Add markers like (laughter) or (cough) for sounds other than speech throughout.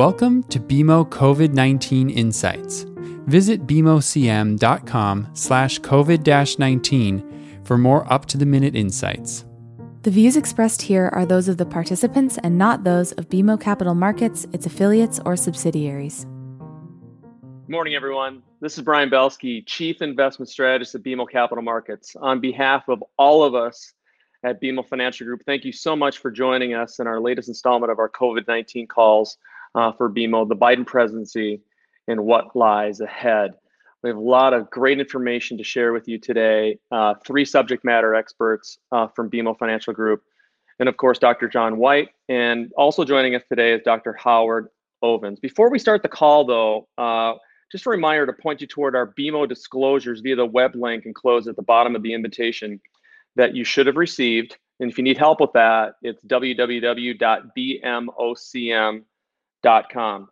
Welcome to BMO COVID-19 Insights. Visit bmocm.com slash COVID-19 for more up-to-the-minute insights. The views expressed here are those of the participants and not those of BMO Capital Markets, its affiliates, or subsidiaries. Good morning, everyone. This is Brian Belski, Chief Investment Strategist at BMO Capital Markets. On behalf of all of us at BMO Financial Group, thank you so much for joining us in our latest installment of our COVID 19 calls uh, for BMO, the Biden presidency, and what lies ahead. We have a lot of great information to share with you today. Uh, three subject matter experts uh, from BMO Financial Group, and of course, Dr. John White. And also joining us today is Dr. Howard Ovens. Before we start the call, though, uh, just a reminder to point you toward our BMO disclosures via the web link enclosed at the bottom of the invitation that you should have received. And if you need help with that, it's www.bmocm.com.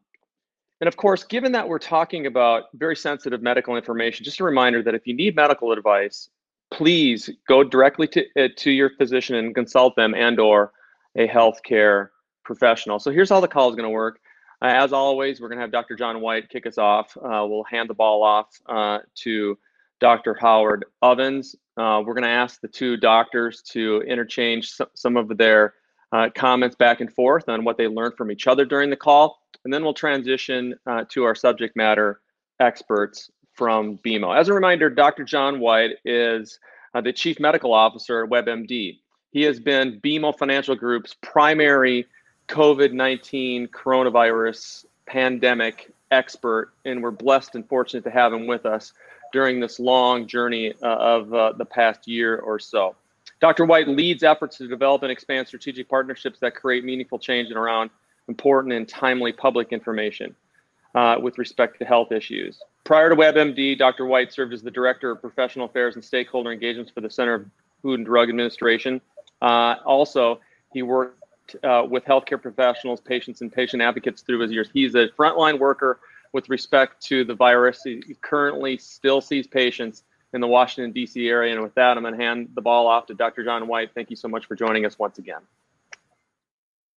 And of course, given that we're talking about very sensitive medical information, just a reminder that if you need medical advice, please go directly to, uh, to your physician and consult them and or a healthcare professional. So here's how the call is going to work. Uh, as always, we're going to have Dr. John White kick us off. Uh, we'll hand the ball off uh, to Dr. Howard Ovens. Uh, we're going to ask the two doctors to interchange some of their uh, comments back and forth on what they learned from each other during the call. And then we'll transition uh, to our subject matter experts from BMO. As a reminder, Dr. John White is uh, the Chief Medical Officer at WebMD. He has been BMO Financial Group's primary COVID 19 coronavirus pandemic expert, and we're blessed and fortunate to have him with us during this long journey uh, of uh, the past year or so. Dr. White leads efforts to develop and expand strategic partnerships that create meaningful change and around important and timely public information uh, with respect to health issues. Prior to WebMD, Dr. White served as the Director of Professional Affairs and Stakeholder Engagements for the Center of Food and Drug Administration. Uh, also, he worked uh, with healthcare professionals, patients, and patient advocates through his years. He's a frontline worker with respect to the virus. He currently still sees patients in the Washington, D.C. area. And with that, I'm going to hand the ball off to Dr. John White. Thank you so much for joining us once again.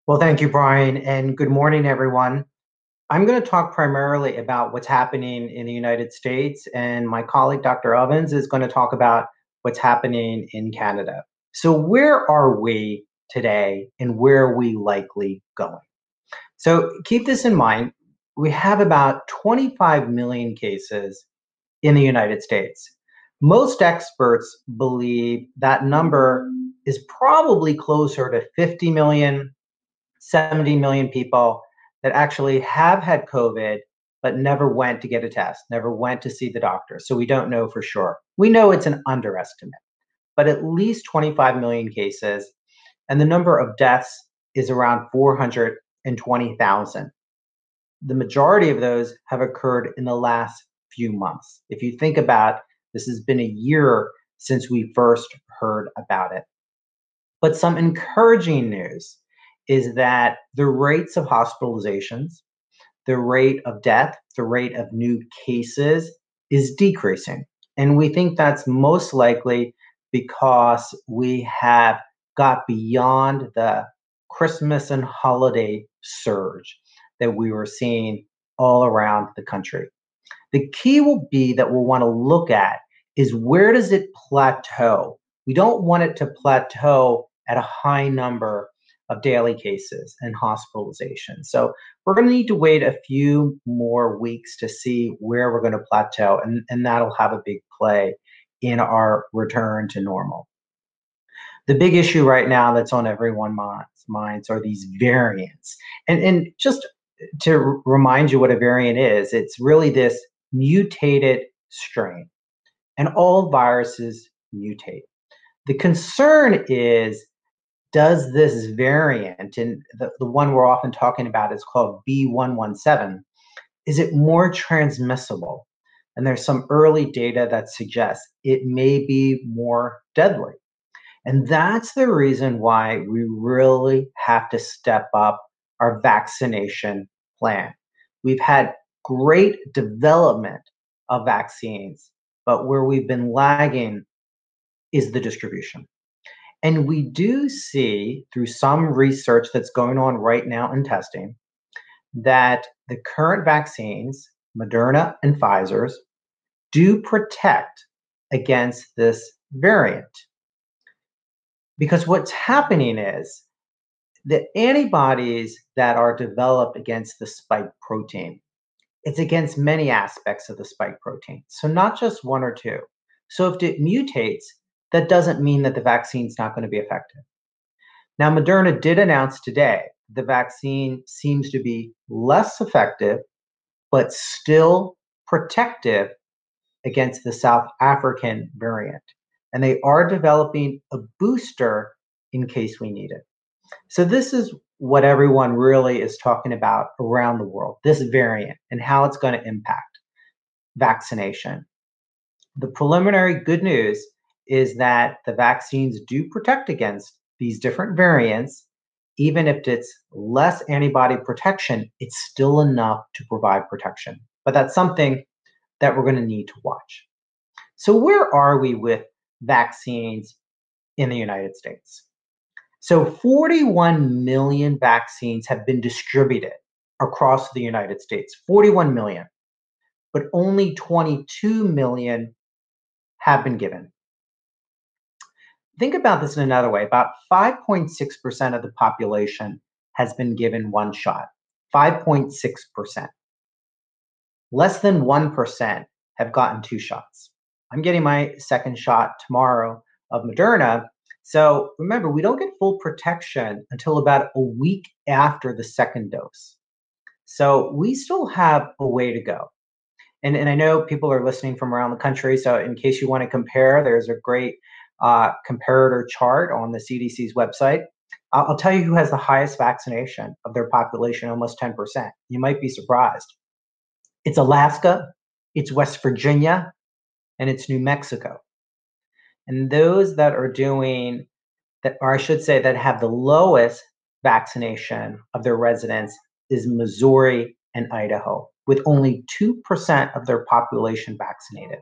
Well, thank you, Brian, and good morning, everyone. I'm going to talk primarily about what's happening in the United States, and my colleague, Dr. Ovens, is going to talk about what's happening in Canada. So, where are we today, and where are we likely going? So, keep this in mind. We have about 25 million cases in the United States. Most experts believe that number is probably closer to 50 million, 70 million people that actually have had COVID but never went to get a test, never went to see the doctor. So we don't know for sure. We know it's an underestimate, but at least 25 million cases, and the number of deaths is around 420,000. The majority of those have occurred in the last few months. If you think about this has been a year since we first heard about it. But some encouraging news is that the rates of hospitalizations, the rate of death, the rate of new cases is decreasing. And we think that's most likely because we have got beyond the Christmas and holiday surge that we were seeing all around the country. The key will be that we'll want to look at is where does it plateau? We don't want it to plateau at a high number of daily cases and hospitalizations. So we're going to need to wait a few more weeks to see where we're going to plateau, and, and that'll have a big play in our return to normal. The big issue right now that's on everyone's minds are these variants. And, and just to remind you what a variant is, it's really this mutated strain. And all viruses mutate. The concern is does this variant, and the, the one we're often talking about is called B117, is it more transmissible? And there's some early data that suggests it may be more deadly. And that's the reason why we really have to step up our vaccination plan. We've had great development of vaccines, but where we've been lagging is the distribution. And we do see through some research that's going on right now in testing that the current vaccines, Moderna and Pfizer's, do protect against this variant. Because what's happening is the antibodies that are developed against the spike protein, it's against many aspects of the spike protein. So not just one or two. So if it mutates, that doesn't mean that the vaccine's not going to be effective. Now, Moderna did announce today the vaccine seems to be less effective, but still protective against the South African variant. And they are developing a booster in case we need it. So, this is what everyone really is talking about around the world this variant and how it's going to impact vaccination. The preliminary good news is that the vaccines do protect against these different variants. Even if it's less antibody protection, it's still enough to provide protection. But that's something that we're going to need to watch. So, where are we with vaccines in the United States? So 41 million vaccines have been distributed across the United States. 41 million. But only 22 million have been given. Think about this in another way. About 5.6% of the population has been given one shot. 5.6%. Less than 1% have gotten two shots. I'm getting my second shot tomorrow of Moderna, so remember, we don't get full protection until about a week after the second dose. So we still have a way to go. And, and I know people are listening from around the country. So in case you want to compare, there's a great uh, comparator chart on the CDC's website. I'll, I'll tell you who has the highest vaccination of their population, almost 10%. You might be surprised. It's Alaska, it's West Virginia, and it's New Mexico. And those that are doing that, or I should say, that have the lowest vaccination of their residents is Missouri and Idaho, with only 2% of their population vaccinated.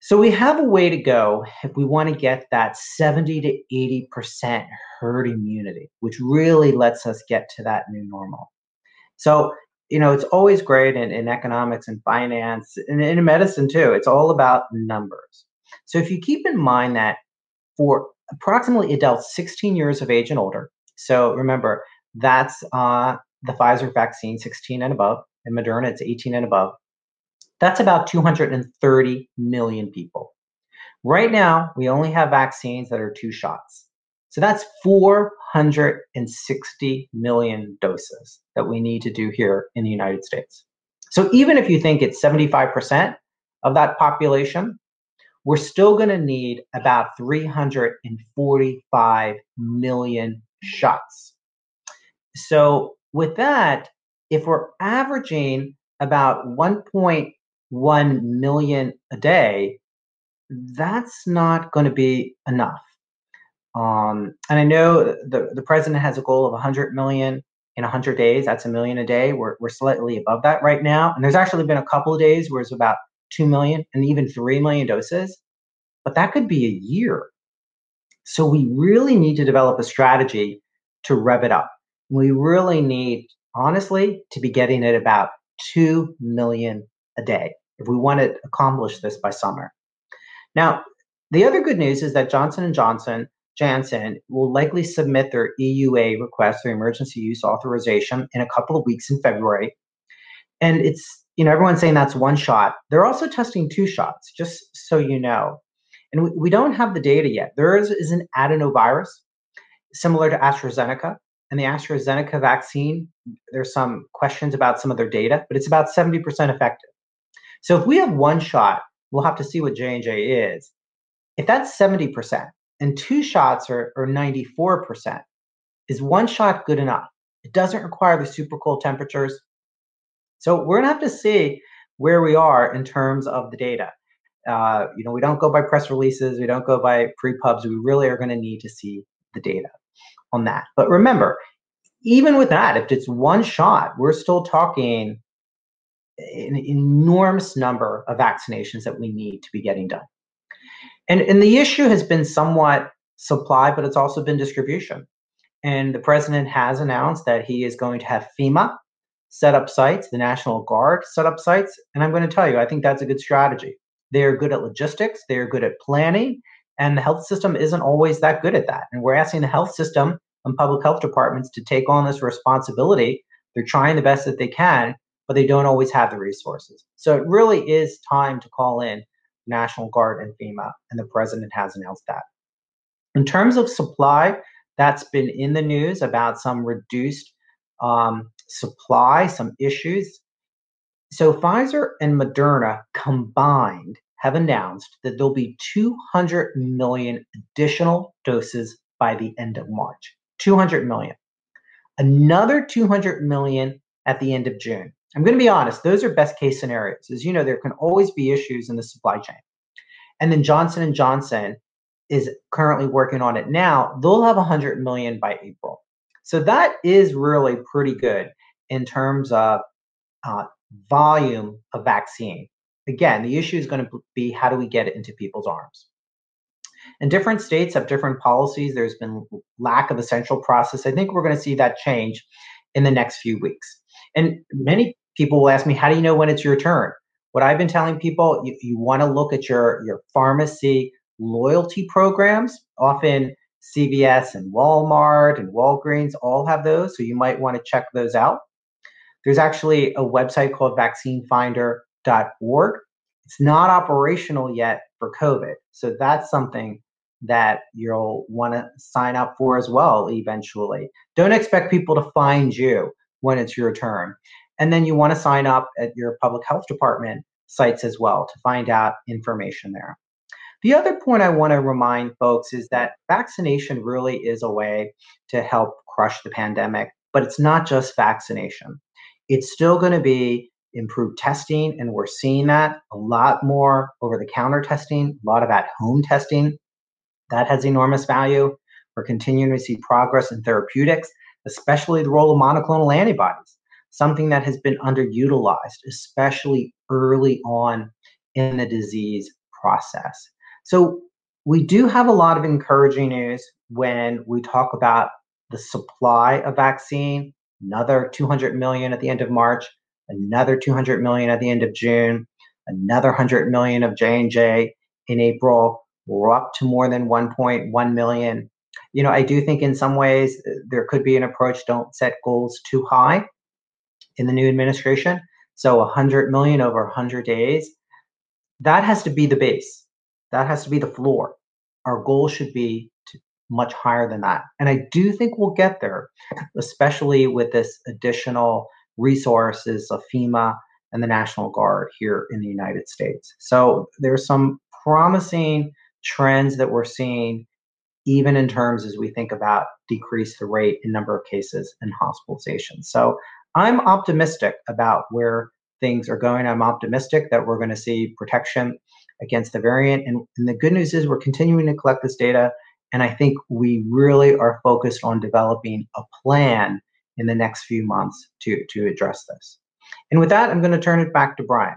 So we have a way to go if we want to get that 70 to 80% herd immunity, which really lets us get to that new normal. So, you know, it's always great in, in economics and finance and in medicine too. It's all about numbers. So if you keep in mind that for approximately adults 16 years of age and older, so remember that's uh, the Pfizer vaccine 16 and above, and Moderna it's 18 and above. That's about 230 million people. Right now, we only have vaccines that are two shots. So that's 460 million doses that we need to do here in the United States. So even if you think it's 75% of that population, we're still going to need about 345 million shots. So, with that, if we're averaging about 1.1 million a day, that's not going to be enough. Um, and I know the, the president has a goal of 100 million in 100 days. That's a million a day. We're, we're slightly above that right now. And there's actually been a couple of days where it's about 2 million and even 3 million doses, but that could be a year. So we really need to develop a strategy to rev it up. We really need, honestly, to be getting at about 2 million a day if we want to accomplish this by summer. Now, the other good news is that Johnson & Johnson Janssen will likely submit their EUA request, their emergency use authorization, in a couple of weeks in February. And it's you know, everyone's saying that's one shot. They're also testing two shots, just so you know. And we, we don't have the data yet. There is, is an adenovirus similar to AstraZeneca. And the AstraZeneca vaccine, there's some questions about some of their data, but it's about 70% effective. So if we have one shot, we'll have to see what J&J is. If that's 70% and two shots are, are 94%, is one shot good enough? It doesn't require the super cold temperatures. So we're gonna have to see where we are in terms of the data. Uh, you know, we don't go by press releases, we don't go by pre-pubs. We really are going to need to see the data on that. But remember, even with that, if it's one shot, we're still talking an enormous number of vaccinations that we need to be getting done. And, and the issue has been somewhat supply, but it's also been distribution. And the president has announced that he is going to have FEMA set up sites, the National Guard set up sites. And I'm going to tell you, I think that's a good strategy. They are good at logistics, they are good at planning, and the health system isn't always that good at that. And we're asking the health system and public health departments to take on this responsibility. They're trying the best that they can, but they don't always have the resources. So it really is time to call in National Guard and FEMA, and the president has announced that. In terms of supply, that's been in the news about some reduced um, supply, some issues. So Pfizer and Moderna combined have announced that there'll be 200 million additional doses by the end of March. 200 million. Another 200 million at the end of June. I'm going to be honest, those are best case scenarios. As you know, there can always be issues in the supply chain. And then Johnson and Johnson is currently working on it now. They'll have 100 million by April. So that is really pretty good in terms of uh, volume of vaccine. Again, the issue is going to be how do we get it into people's arms? And different states have different policies. There's been lack of essential process. I think we're going to see that change in the next few weeks. And many people will ask me, how do you know when it's your turn? What I've been telling people, you, you want to look at your, your pharmacy loyalty programs. Often CVS and Walmart and Walgreens all have those. So you might want to check those out. There's actually a website called vaccinefinder.org. It's not operational yet for COVID. So that's something that you'll want to sign up for as well eventually. Don't expect people to find you when it's your turn. And then you want to sign up at your public health department sites as well to find out information there. The other point I want to remind folks is that vaccination really is a way to help crush the pandemic, but it's not just vaccination. It's still going to be improved testing, and we're seeing that a lot more over the counter testing, a lot of at home testing. That has enormous value. We're continuing to see progress in therapeutics, especially the role of monoclonal antibodies, something that has been underutilized, especially early on in the disease process. So, we do have a lot of encouraging news when we talk about the supply of vaccine, another 200 million at the end of March, another 200 million at the end of June, another 100 million of J&J in April. We're up to more than 1.1 million. You know, I do think in some ways uh, there could be an approach don't set goals too high in the new administration. So 100 million over 100 days, that has to be the base. That has to be the floor. Our goal should be much higher than that. And I do think we'll get there, especially with this additional resources of FEMA and the National Guard here in the United States. So there's some promising trends that we're seeing, even in terms as we think about decrease the rate in number of cases and hospitalizations. So I'm optimistic about where things are going. I'm optimistic that we're going to see protection against the variant. And, and the good news is we're continuing to collect this data. And I think we really are focused on developing a plan in the next few months to, to address this. And with that, I'm going to turn it back to Brian.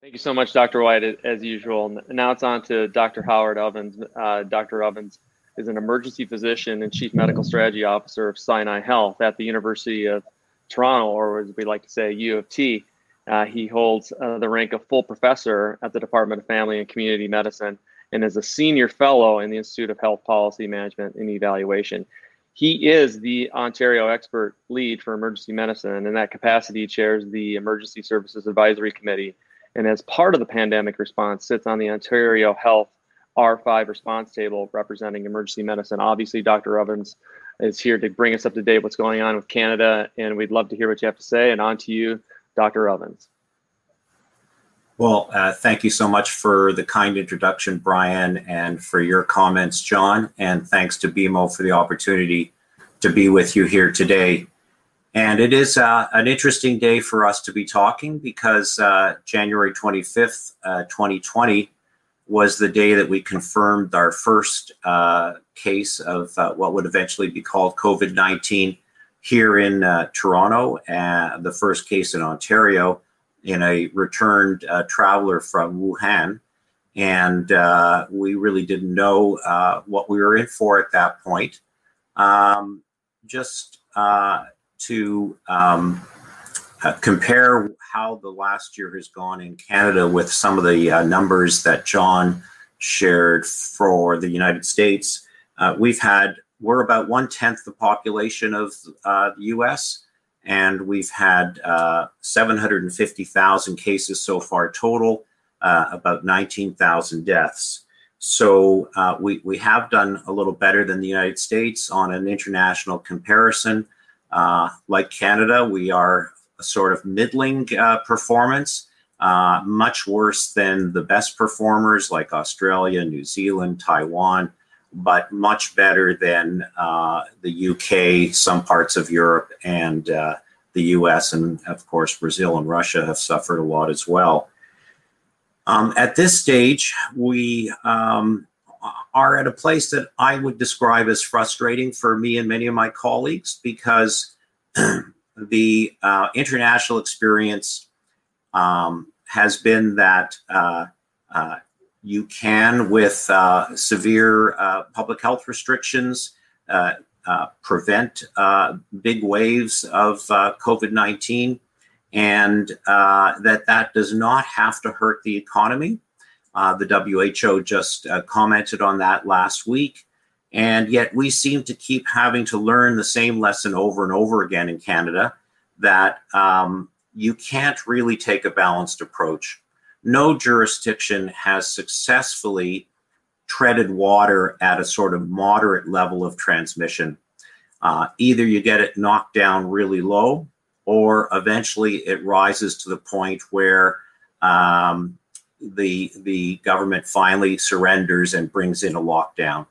Thank you so much, Dr. White, as usual. Now it's on to Dr. Howard Ovens. Uh, Dr. Ovens is an emergency physician and chief medical strategy officer of Sinai Health at the University of Toronto, or as we like to say, U of T. Uh, he holds uh, the rank of full professor at the Department of Family and Community Medicine and is a senior fellow in the Institute of Health Policy Management and Evaluation. He is the Ontario expert lead for emergency medicine. and In that capacity, chairs the Emergency Services Advisory Committee. And as part of the pandemic response, sits on the Ontario Health R5 response table representing emergency medicine. Obviously, Dr. Evans is here to bring us up to date what's going on with Canada, and we'd love to hear what you have to say. And on to you, Dr. Ovens. Well, uh, thank you so much for the kind introduction, Brian, and for your comments, John. And thanks to BMO for the opportunity to be with you here today. And it is uh, an interesting day for us to be talking because uh, January 25th, 2020 uh, was the day that we confirmed our first uh, case of uh, what would eventually be called COVID 19 here in Toronto, and the first case in Ontario in a returned uh, traveler from Wuhan. And uh, we really didn't know uh, what we were in for at that point. Um, just uh, to um, uh, compare how the last year has gone in Canada with some of the uh, numbers that John shared for the United States, uh, we've had we're about one tenth the population of uh, the U.S. and we've had uh, 750,000 cases so far total, uh, about 19,000 deaths. So uh, we we have done a little better than the United States on an international comparison. Uh, like Canada, we are a sort of middling uh, performance. much worse than the best performers like Australia, New Zealand, Taiwan, but much better than uh, the UK, some parts of Europe, and uh, the US, and of course, Brazil and Russia have suffered a lot as well. Um, at this stage, we um, are at a place that I would describe as frustrating for me and many of my colleagues because (clears throat) the uh, international experience um, has been that uh, uh, you can, with uh, severe uh, public health restrictions, uh, uh prevent uh, big waves of COVID 19, and that that does not have to hurt the economy. the WHO just commented on that last week. And yet, we seem to keep having to learn the same lesson over and over again in Canada that um, you can't really take a balanced approach no jurisdiction has successfully treaded water at a sort of moderate level of transmission. Uh, either you get it knocked down really low, or eventually it rises to the point where um, the the government finally surrenders and brings in a lockdown.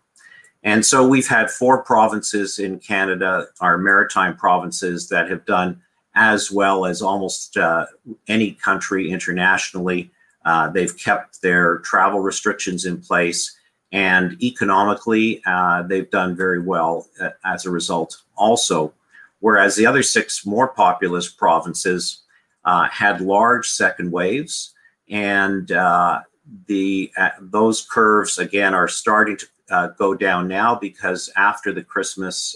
And so we've had four provinces in Canada, our maritime provinces, that have done as well as almost uh, any country internationally uh, they've kept their travel restrictions in place, and economically, uh, they've done very well uh, as a result, also. Whereas the other six more populous provinces uh, had large second waves, and uh, the those curves again are starting to go down now because after the Christmas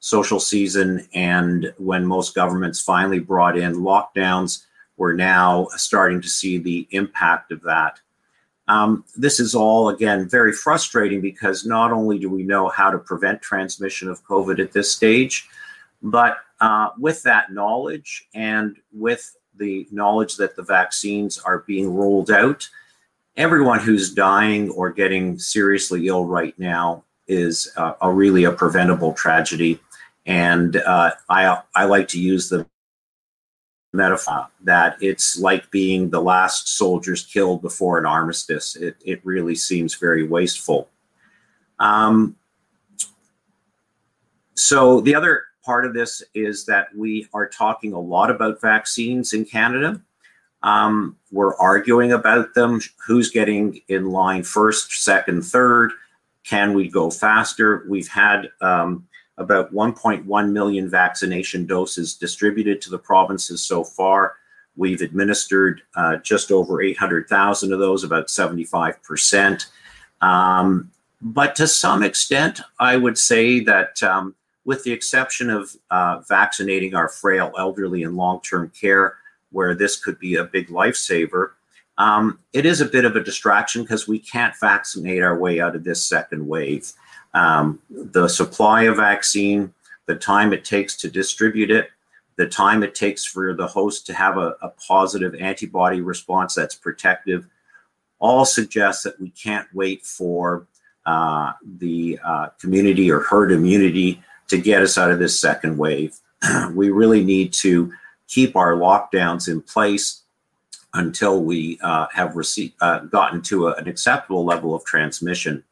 social season and when most governments finally brought in lockdowns we're now starting to see the impact of that. Um, this is all, again, very frustrating because not only do we know how to prevent transmission of COVID at this stage, but uh, with that knowledge and with the knowledge that the vaccines are being rolled out, everyone who's dying or getting seriously ill right now is uh, a really a preventable tragedy. And uh, I, I like to use the metaphor that it's like being the last soldiers killed before an armistice. It, it really seems very wasteful. Um, so, the other part of this is that we are talking a lot about vaccines in Canada. Um, we're arguing about them who's getting in line first, second, third. Can we go faster? We've had um, about 1.1 million vaccination doses distributed to the provinces so far. We've administered uh, just over 800,000 of those, about 75%. Um, but to some extent, I would say that, um, with the exception of uh, vaccinating our frail elderly in long term care, where this could be a big lifesaver, um, it is a bit of a distraction because we can't vaccinate our way out of this second wave um, the supply of vaccine, the time it takes to distribute it, the time it takes for the host to have a, a positive antibody response that's protective, all suggest that we can't wait for uh, the uh, community or herd immunity to get us out of this second wave. (clears throat) we really need to keep our lockdowns in place until we uh, have received, uh, gotten to a, an acceptable level of transmission.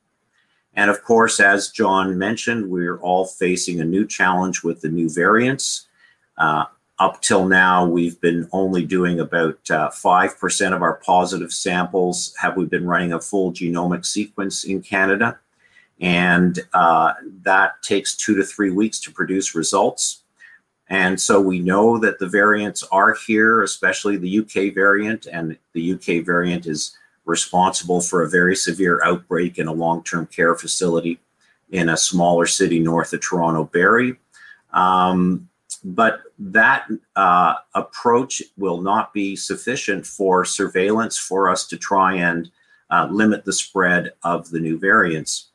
And of course, as John mentioned, we're all facing a new challenge with the new variants. Uh, up till now, we've been only doing about uh, 5% of our positive samples. Have we been running a full genomic sequence in Canada? And uh, that takes two to three weeks to produce results. And so we know that the variants are here, especially the UK variant, and the UK variant is responsible for a very severe outbreak in a long term care facility in a smaller city north of Toronto, Barrie. Um, but that uh, approach will not be sufficient for surveillance for us to try and uh, limit the spread of the new variants.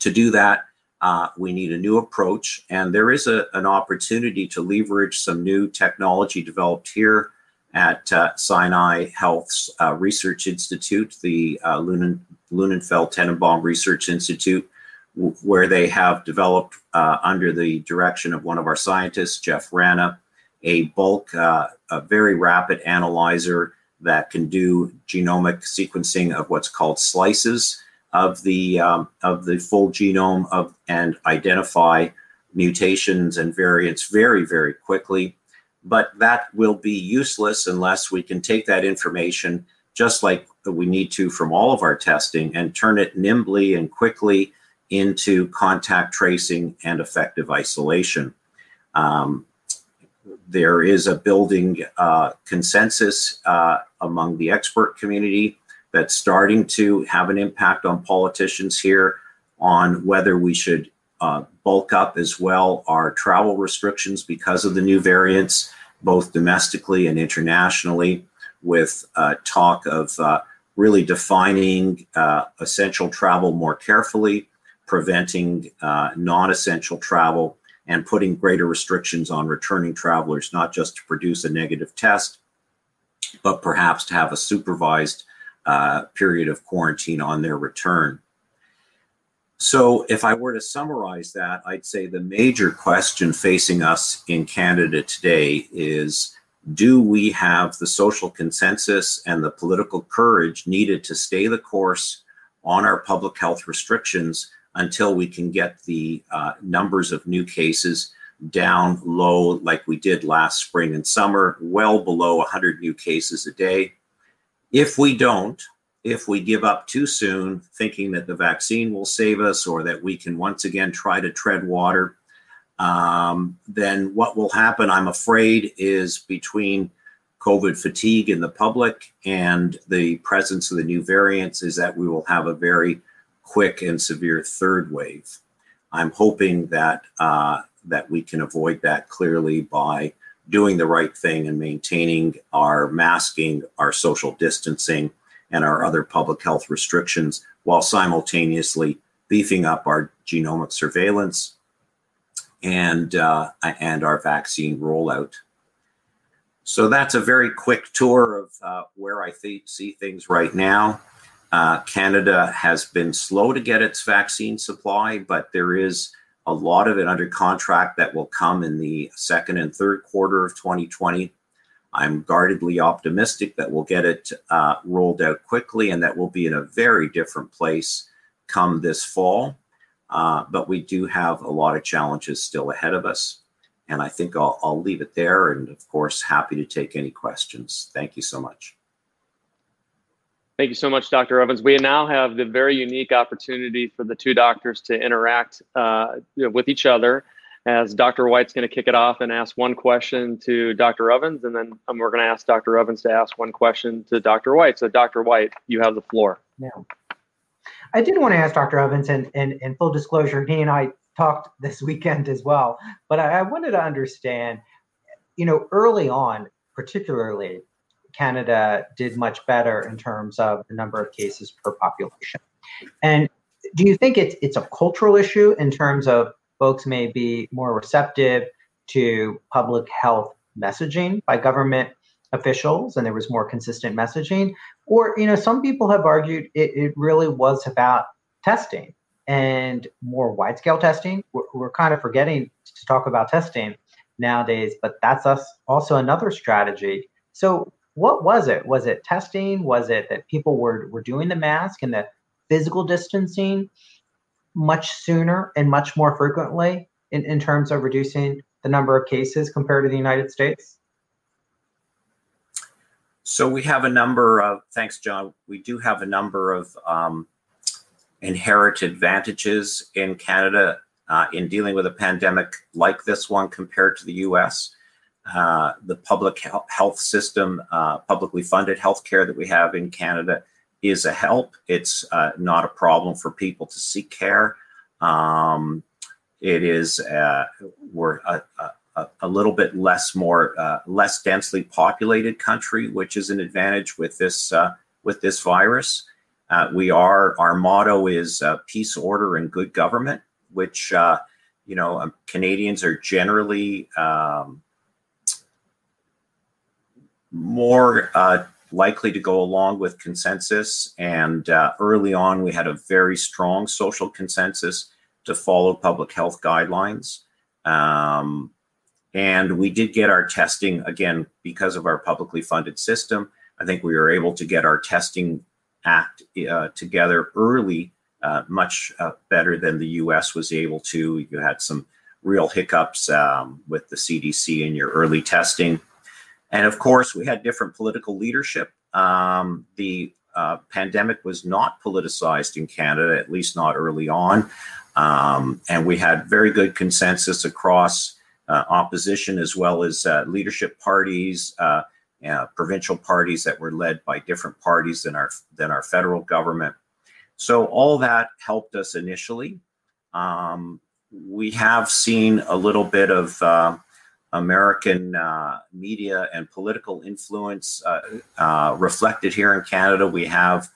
To do that, uh, we need a new approach, and there is a, an opportunity to leverage some new technology developed here at uh, Sinai Health's uh, Research Institute, the uh, Lunen, Lunenfeld Tanenbaum Research Institute, w- where they have developed, uh, under the direction of one of our scientists, Jeff Wrana, a bulk, uh, a very rapid analyzer that can do genomic sequencing of what's called slices of the um, of the full genome of and identify mutations and variants very very quickly but that will be useless unless we can take that information just like we need to from all of our testing and turn it nimbly and quickly into contact tracing and effective isolation. Um, there is a building uh, consensus uh, among the expert community that's starting to have an impact on politicians here on whether we should uh, bulk up as well our travel restrictions because of the new variants, both domestically and internationally, with uh, talk of uh, really defining uh, essential travel more carefully, preventing uh, non essential travel, and putting greater restrictions on returning travelers, not just to produce a negative test, but perhaps to have a supervised uh, period of quarantine on their return. So, if I were to summarize that, I'd say the major question facing us in Canada today is do we have the social consensus and the political courage needed to stay the course on our public health restrictions until we can get the uh, numbers of new cases down low, like we did last spring and summer, well below 100 new cases a day? If we don't, if we give up too soon, thinking that the vaccine will save us or that we can once again try to tread water, um, then what will happen, I'm afraid, is between COVID fatigue in the public and the presence of the new variants, is that we will have a very quick and severe third wave. I'm hoping that uh, that we can avoid that clearly by doing the right thing and maintaining our masking, our social distancing, and our other public health restrictions while simultaneously beefing up our genomic surveillance and uh, and our vaccine rollout. So that's a very quick tour of uh, where I th- see things right now. Uh, Canada has been slow to get its vaccine supply, but there is a lot of it under contract that will come in the second and third quarter of 2020. I'm guardedly optimistic that we'll get it uh, rolled out quickly and that we'll be in a very different place come this fall. Uh, but we do have a lot of challenges still ahead of us. And I think I'll, I'll leave it there. And of course, happy to take any questions. Thank you so much. Thank you so much, Dr. Evans. We now have the very unique opportunity for the two doctors to interact uh, with each other as Dr. White's going to kick it off and ask one question to Dr. Evans, and then um, we're going to ask Dr. Evans to ask one question to Dr. White. So, Dr. White, you have the floor. Yeah. I did want to ask Dr. Evans, and, and, and full disclosure, he and I talked (laughs) this weekend as well, but I, I wanted to understand, you know, early on, particularly, Canada did much better in terms of the number of cases per population. And do you think it's it's a cultural issue in terms of folks may be more receptive to public health messaging by government officials and there was more consistent messaging or you know some people have argued it, it really was about testing and more wide scale testing we're, we're kind of forgetting to talk about testing nowadays but that's us also another strategy so what was it? Was it testing? Was it that people were, were doing the mask and the physical distancing much sooner and much more frequently in, in terms of reducing the number of cases compared to the United States? So we have a number of, thanks, John. We do have a number of um, inherent advantages in Canada uh, in dealing with a pandemic like this one compared to the US. Uh, the public health system, uh, publicly funded healthcare that we have in Canada is a help. It's uh, not a problem for people to seek care. Um, it is uh, we're a, a, a, little bit less more uh, less densely populated country, which is an advantage with this uh, with this virus. Uh, we are our motto is uh, peace, order, and good government, which you know um, Canadians are generally um, more likely to go along with consensus. And early on, we had a very strong social consensus to follow public health guidelines. Um, and we did get our testing again because of our publicly funded system. I think we were able to get our testing act uh, together early, uh, much uh, better than the US was able to. You had some real hiccups um, with the CDC in your early testing. And of course, we had different political leadership. Um, the uh, pandemic was not politicized in Canada, at least not early on. Um, and we had very good consensus across uh, opposition as well as uh, leadership parties, uh, uh, provincial parties that were led by different parties than our than our federal government. So all that helped us initially. Um, we have seen a little bit of uh, American uh, media and political influence reflected here in Canada. We have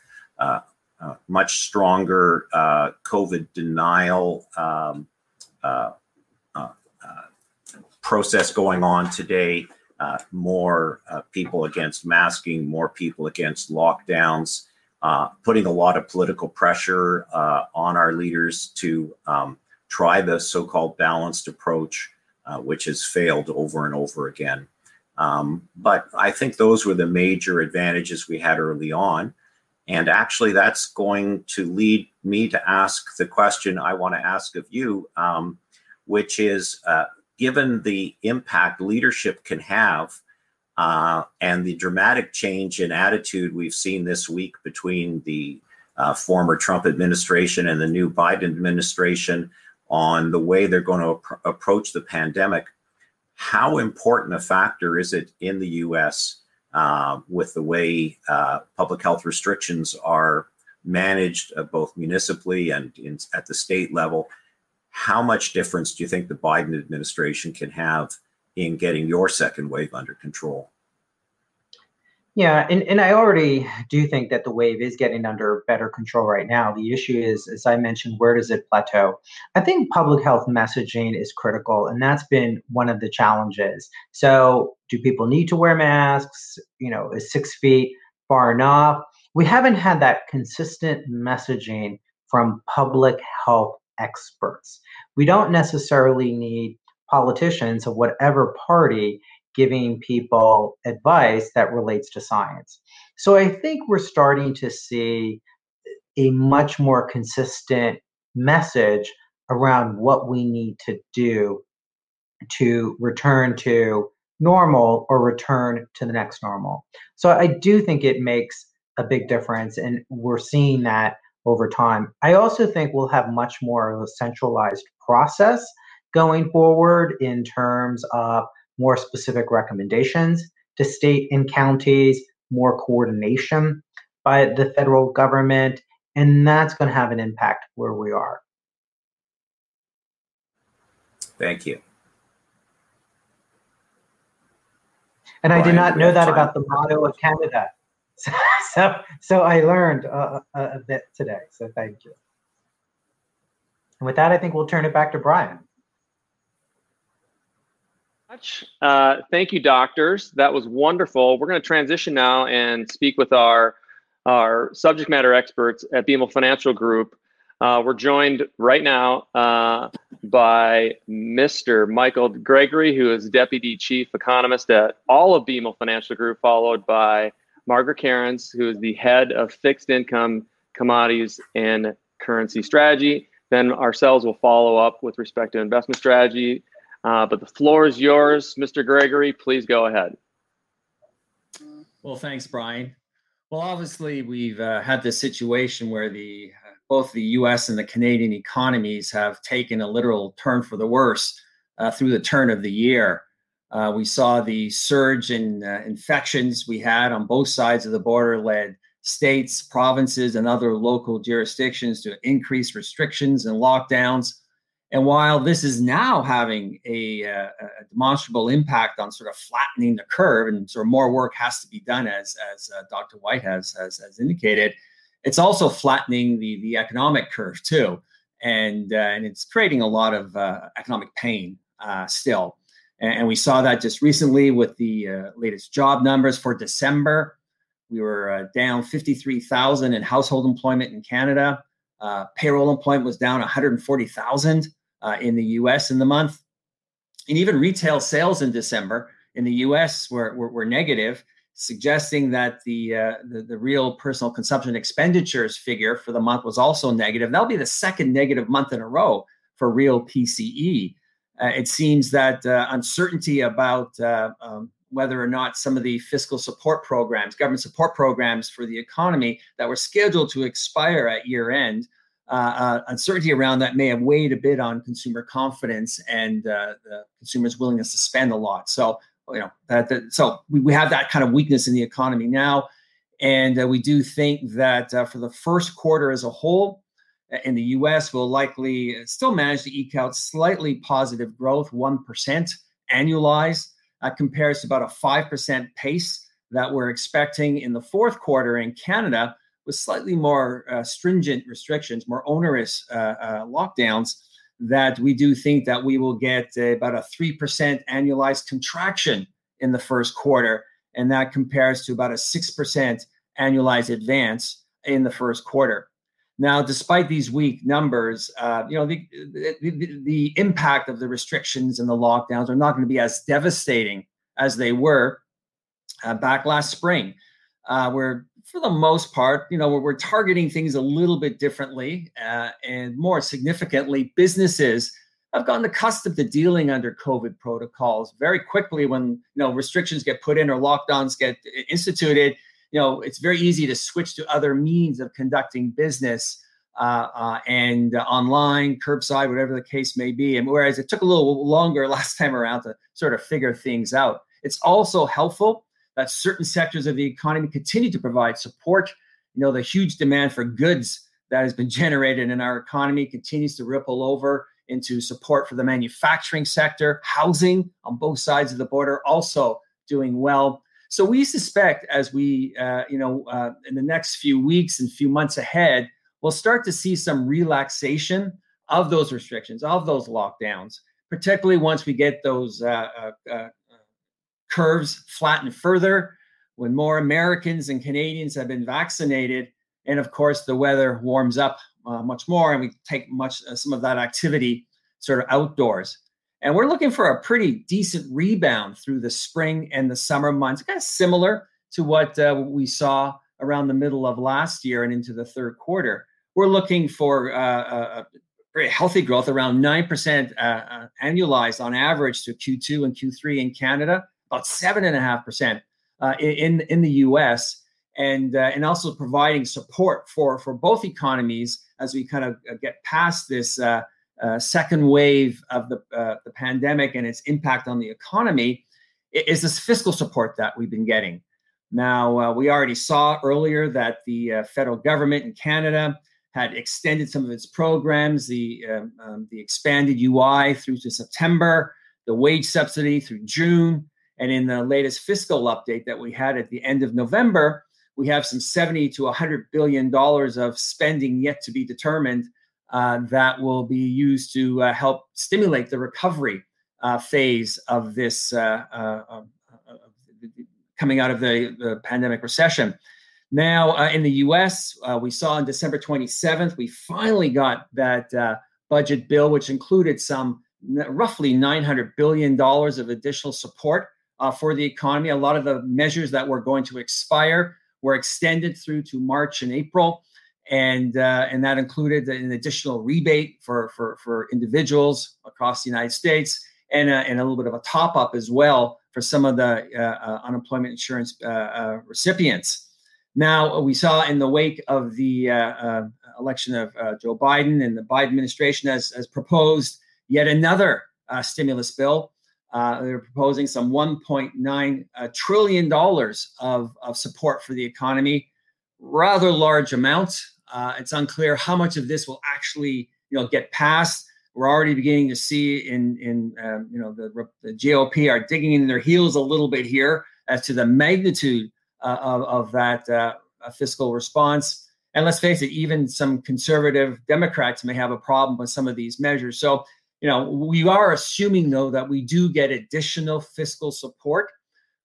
uh, much stronger uh, COVID denial um, uh, uh, uh process going on today. more people against masking, more people against lockdowns, putting a lot of political pressure on our leaders to um, try the so called balanced approach, which has failed over and over again. Um, but I think those were the major advantages we had early on. And actually, that's going to lead me to ask the question I want to ask of you, um, which is uh, given the impact leadership can have uh, and the dramatic change in attitude we've seen this week between the uh, former Trump administration and the new Biden administration on the way they're going to ap- approach the pandemic, how important a factor is it in the US? uh, with the way uh, public health restrictions are managed uh, both municipally and in, at the state level. How much difference do you think the Biden administration can have in getting your second wave under control? Yeah, and, and I already do think that the wave is getting under better control right now. The issue is, as I mentioned, where does it plateau? I think public health messaging is critical, and that's been one of the challenges. So, do people need to wear masks? You know, is six feet far enough? We haven't had that consistent messaging from public health experts. We don't necessarily need politicians of whatever party giving people advice that relates to science. So I think we're starting to see a much more consistent message around what we need to do to return to normal or return to the next normal. So I do think it makes a big difference, and we're seeing that over time. I also think we'll have much more of a centralized process going forward in terms of more specific recommendations to state and counties, more coordination by the federal government, and that's going to have an impact where we are. Thank you. And Brian, I did not know that time. about the motto of Canada. (laughs) So, so, I learned uh, a bit today. So thank you. And with that, I think we'll turn it back to Brian much. Uh, thank you, doctors. That was wonderful. We're going to transition now and speak with our our subject matter experts at BMO Financial Group. Uh, we're joined right now uh, by Mr. Michael Gregory, who is Deputy Chief Economist at all of BMO Financial Group, followed by Margaret Kerins, who is the head of fixed income, commodities, and currency strategy. Then ourselves will follow up with respect to investment strategy, uh, but the floor is yours, Mr. Gregory. Please go ahead. Well, thanks, Brian. Well, obviously, we've uh, had this situation where the uh, both the U.S. and the Canadian economies have taken a literal turn for the worse uh, through the turn of the year. Uh, we saw the surge in infections we had on both sides of the border led states, provinces, and other local jurisdictions to increase restrictions and lockdowns And while this is now having a, a, demonstrable impact on sort of flattening the curve, and sort of more work has to be done, as as uh, Dr. White has, has, has indicated, it's also flattening the the economic curve too, and uh, and it's creating a lot of uh, economic pain uh, still. And, and, we saw that just recently with the uh, latest job numbers for December. We were uh, down 53,000 in household employment in Canada. payroll employment was down 140,000 uh, in the US in the month. And even retail sales in December in the US were, were, were negative, suggesting that the, uh, the, the real personal consumption expenditures figure for the month was also negative. That'll be the second negative month in a row for real PCE. Uh, it seems that uh, uncertainty about uh, um, whether or not some of the fiscal support programs, government support programs for the economy that were scheduled to expire at year end, uh, uh, uncertainty around that may have weighed a bit on consumer confidence and uh, the consumer's willingness to spend a lot. So, you know, that, that so we, we have that kind of weakness in the economy now. And uh, we do think that for the first quarter as a whole, in the US, we'll likely still manage to eke out slightly positive growth, 1% annualized. That compares to about a 5% pace that we're expecting in the fourth quarter in Canada with slightly more uh, stringent restrictions, more onerous uh, uh, lockdowns, that we do think that we will get about a 3% annualized contraction in the first quarter. And that compares to about a 6% annualized advance in the first quarter. Now, despite these weak numbers, uh, you know the, the, the impact of the restrictions and the lockdowns are not going to be as devastating as they were uh, back last spring, uh, where for the most part, you know, we're, we're targeting things a little bit differently. Uh, and more significantly, businesses have gotten accustomed to dealing under COVID protocols very quickly when, you know, restrictions get put in or lockdowns get instituted. You know, it's very easy to switch to other means of conducting business uh, uh, and uh, online, curbside, whatever the case may be. And whereas it took a little longer (laughs) last time around to sort of figure things out, it's also helpful that certain sectors of the economy continue to provide support. You know, the huge demand for goods that has been (laughs) generated in our economy continues to ripple over into support for the manufacturing sector, housing on both sides of the border also doing well. So we suspect as we, uh, you know, uh, in the next few weeks and few months ahead, we'll start to see some relaxation of those restrictions, of those lockdowns, particularly once we get those uh, uh, uh curves flatten further when more Americans and Canadians have been vaccinated. And of course, the weather warms up uh, much more, and we take much uh, some of that activity sort of outdoors. And we're looking for a pretty decent rebound through the spring and the summer months, kind of similar to what uh, we saw around the middle of last year and into the third quarter. We're looking for uh, a very healthy growth, around 9% uh, uh, annualized on average to Q2 and Q3 in Canada about seven and a half percent uh, in in the U.S. and uh, and also providing support for for both economies as we kind of uh, get past this uh, uh, second wave of the uh, the pandemic and its impact on the economy is this fiscal support that we've been getting. Now we already saw earlier that the federal government in Canada had extended some of its programs, the um, um, the expanded UI through to September, the wage subsidy through June. And in the latest fiscal update that we had at the end of November, we have some 70 to 100 billion dollars of spending yet to be determined uh, that will be used to uh, help stimulate the recovery uh, phase of this uh, uh, uh, coming out of the, the, pandemic recession. Now, in the US, we saw on December 27th, we finally got that budget bill, which included some roughly $900 billion of additional support uh, for the economy. A lot of the measures that were going to expire were extended through to March and April, and uh, and that included an additional rebate for for for individuals across the United States, and a, and a little bit of a top up as well for some of the uh, uh unemployment insurance uh, uh, recipients. Now we saw in the wake of the election of Joe Biden and the Biden administration has, has proposed yet another stimulus bill uh, they're proposing some 1.9 uh, trillion dollars of, of support for the economy. Rather large amounts. Uh, it's unclear how much of this will actually, you know, get passed. we're already beginning to see in in um, you know the, the GOP are digging in their heels a little bit here as to the magnitude uh, of, of that uh, fiscal response. And let's face it, even some conservative Democrats may have a problem with some of these measures. So, you know, we are assuming though that we do get additional fiscal support.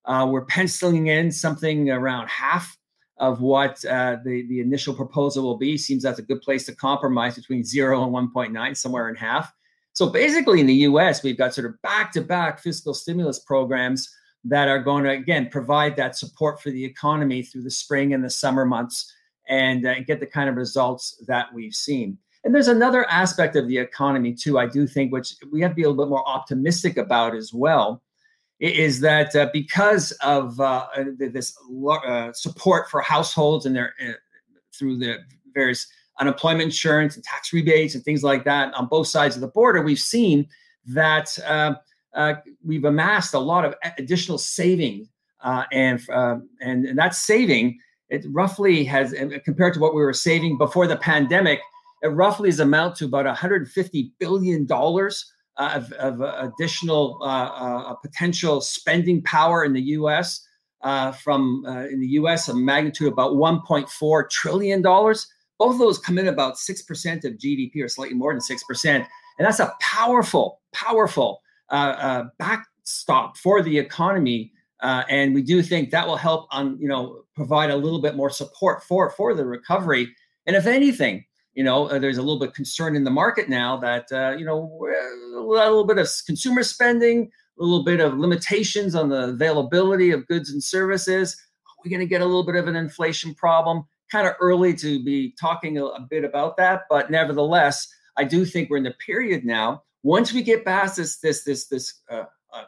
Uh, we're penciling in something around half of what uh, the the initial proposal will be. Seems that's a good place to compromise between zero and 1.9, somewhere in half. So basically, in the U.S., we've got sort of back-to-back fiscal stimulus programs that are going to again provide that support for the economy through the spring and the summer months, and uh, get the kind of results that we've seen. And there's another aspect of the economy too. I do think, which we have to be a little bit more optimistic about as well is that uh, because of uh, uh this uh, support for households and their uh, through the various unemployment insurance and tax rebates and things like that on both sides of the border, we've seen that uh, we've amassed a lot of additional saving, and, and and that saving it roughly has compared to what we were saving before the pandemic, it roughly is amount to about 150 billion dollars uh, of, of uh, additional uh, potential spending power in the U.S. from in the U.S. a magnitude about 1.4 trillion dollars. Both of those come in about six percent of GDP, or slightly more than six percent, and that's a powerful, powerful backstop for the economy. Uh, and we do think that will help on you know provide a little bit more support for for the recovery and if anything you know, uh, there's a little bit concern in the market now that uh, you know a little bit of consumer spending, a little bit of limitations on the availability of goods and services. We're going to get a little bit of an inflation problem. Kind of early to be talking a, a bit about that, but nevertheless, I do think we're in the period now. Once we get past this this this this uh, uh,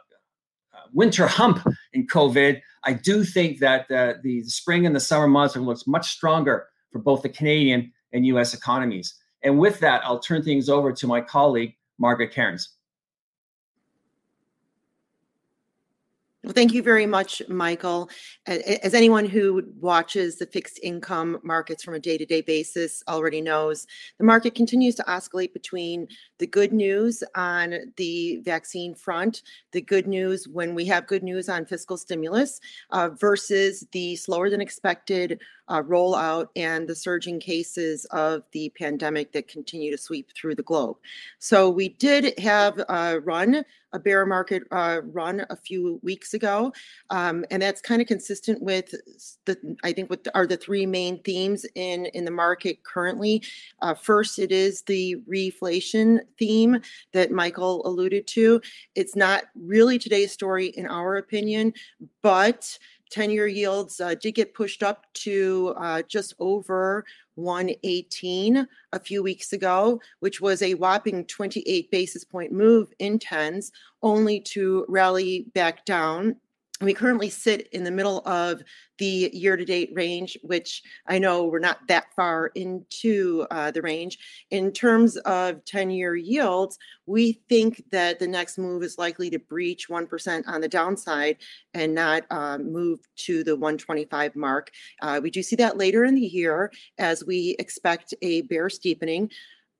uh winter hump in COVID, I do think that uh, the spring and the summer months looks much stronger for both the Canadian and US economies. And with that, I'll turn things over to my colleague, Margaret Kerins. Well, thank you very much, Michael. As anyone who watches the fixed income markets from a day to day basis already knows, the market continues to oscillate between the good news on the vaccine front, the good news when we have good news on fiscal stimulus, uh, versus the slower than expected uh, rollout and the surging cases of the pandemic that continue to sweep through the globe. So we did have a run, a bear market uh, run a few weeks ago, um, and that's kind of consistent with the I think what are the three main themes in in the market currently. Uh, first, it is the reflation theme that Michael alluded to. It's not really today's story in our opinion, but 10 year yields uh, did get pushed up to uh, just over 118 a few weeks ago, which was a whopping 28 basis point move in tens, only to rally back down we currently sit in the middle of the year to date range, which I know we're not that far into uh, the range. In terms of 10 year yields, we think that the next move is likely to breach 1% on the downside and not uh, move to the 125 mark. Uh, we do see that later in the year as we expect a bear steepening.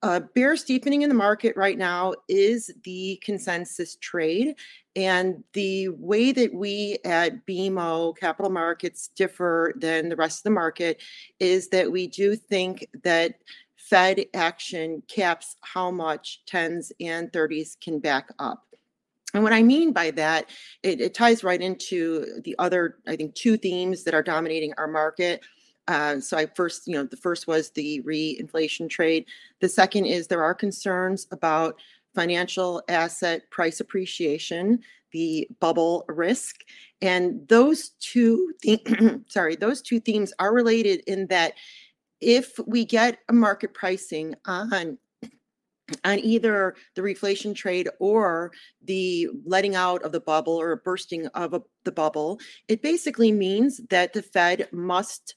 Uh, bear steepening in the market right now is the consensus trade. And the way that we at BMO Capital Markets differ than the rest of the market is that we do think that Fed action caps how much 10s and 30s can back up. And what I mean by that, it, it ties right into the other, I think, two themes that are dominating our market. Uh, so I first, you know, the first was the re-inflation trade. The second is there are concerns about financial asset price appreciation, the bubble risk. And those two the- (clears throat) sorry, those two themes are related in that if we get a market pricing on on either the reflation trade or the letting out of the bubble or bursting of a, the bubble, it basically means that the Fed must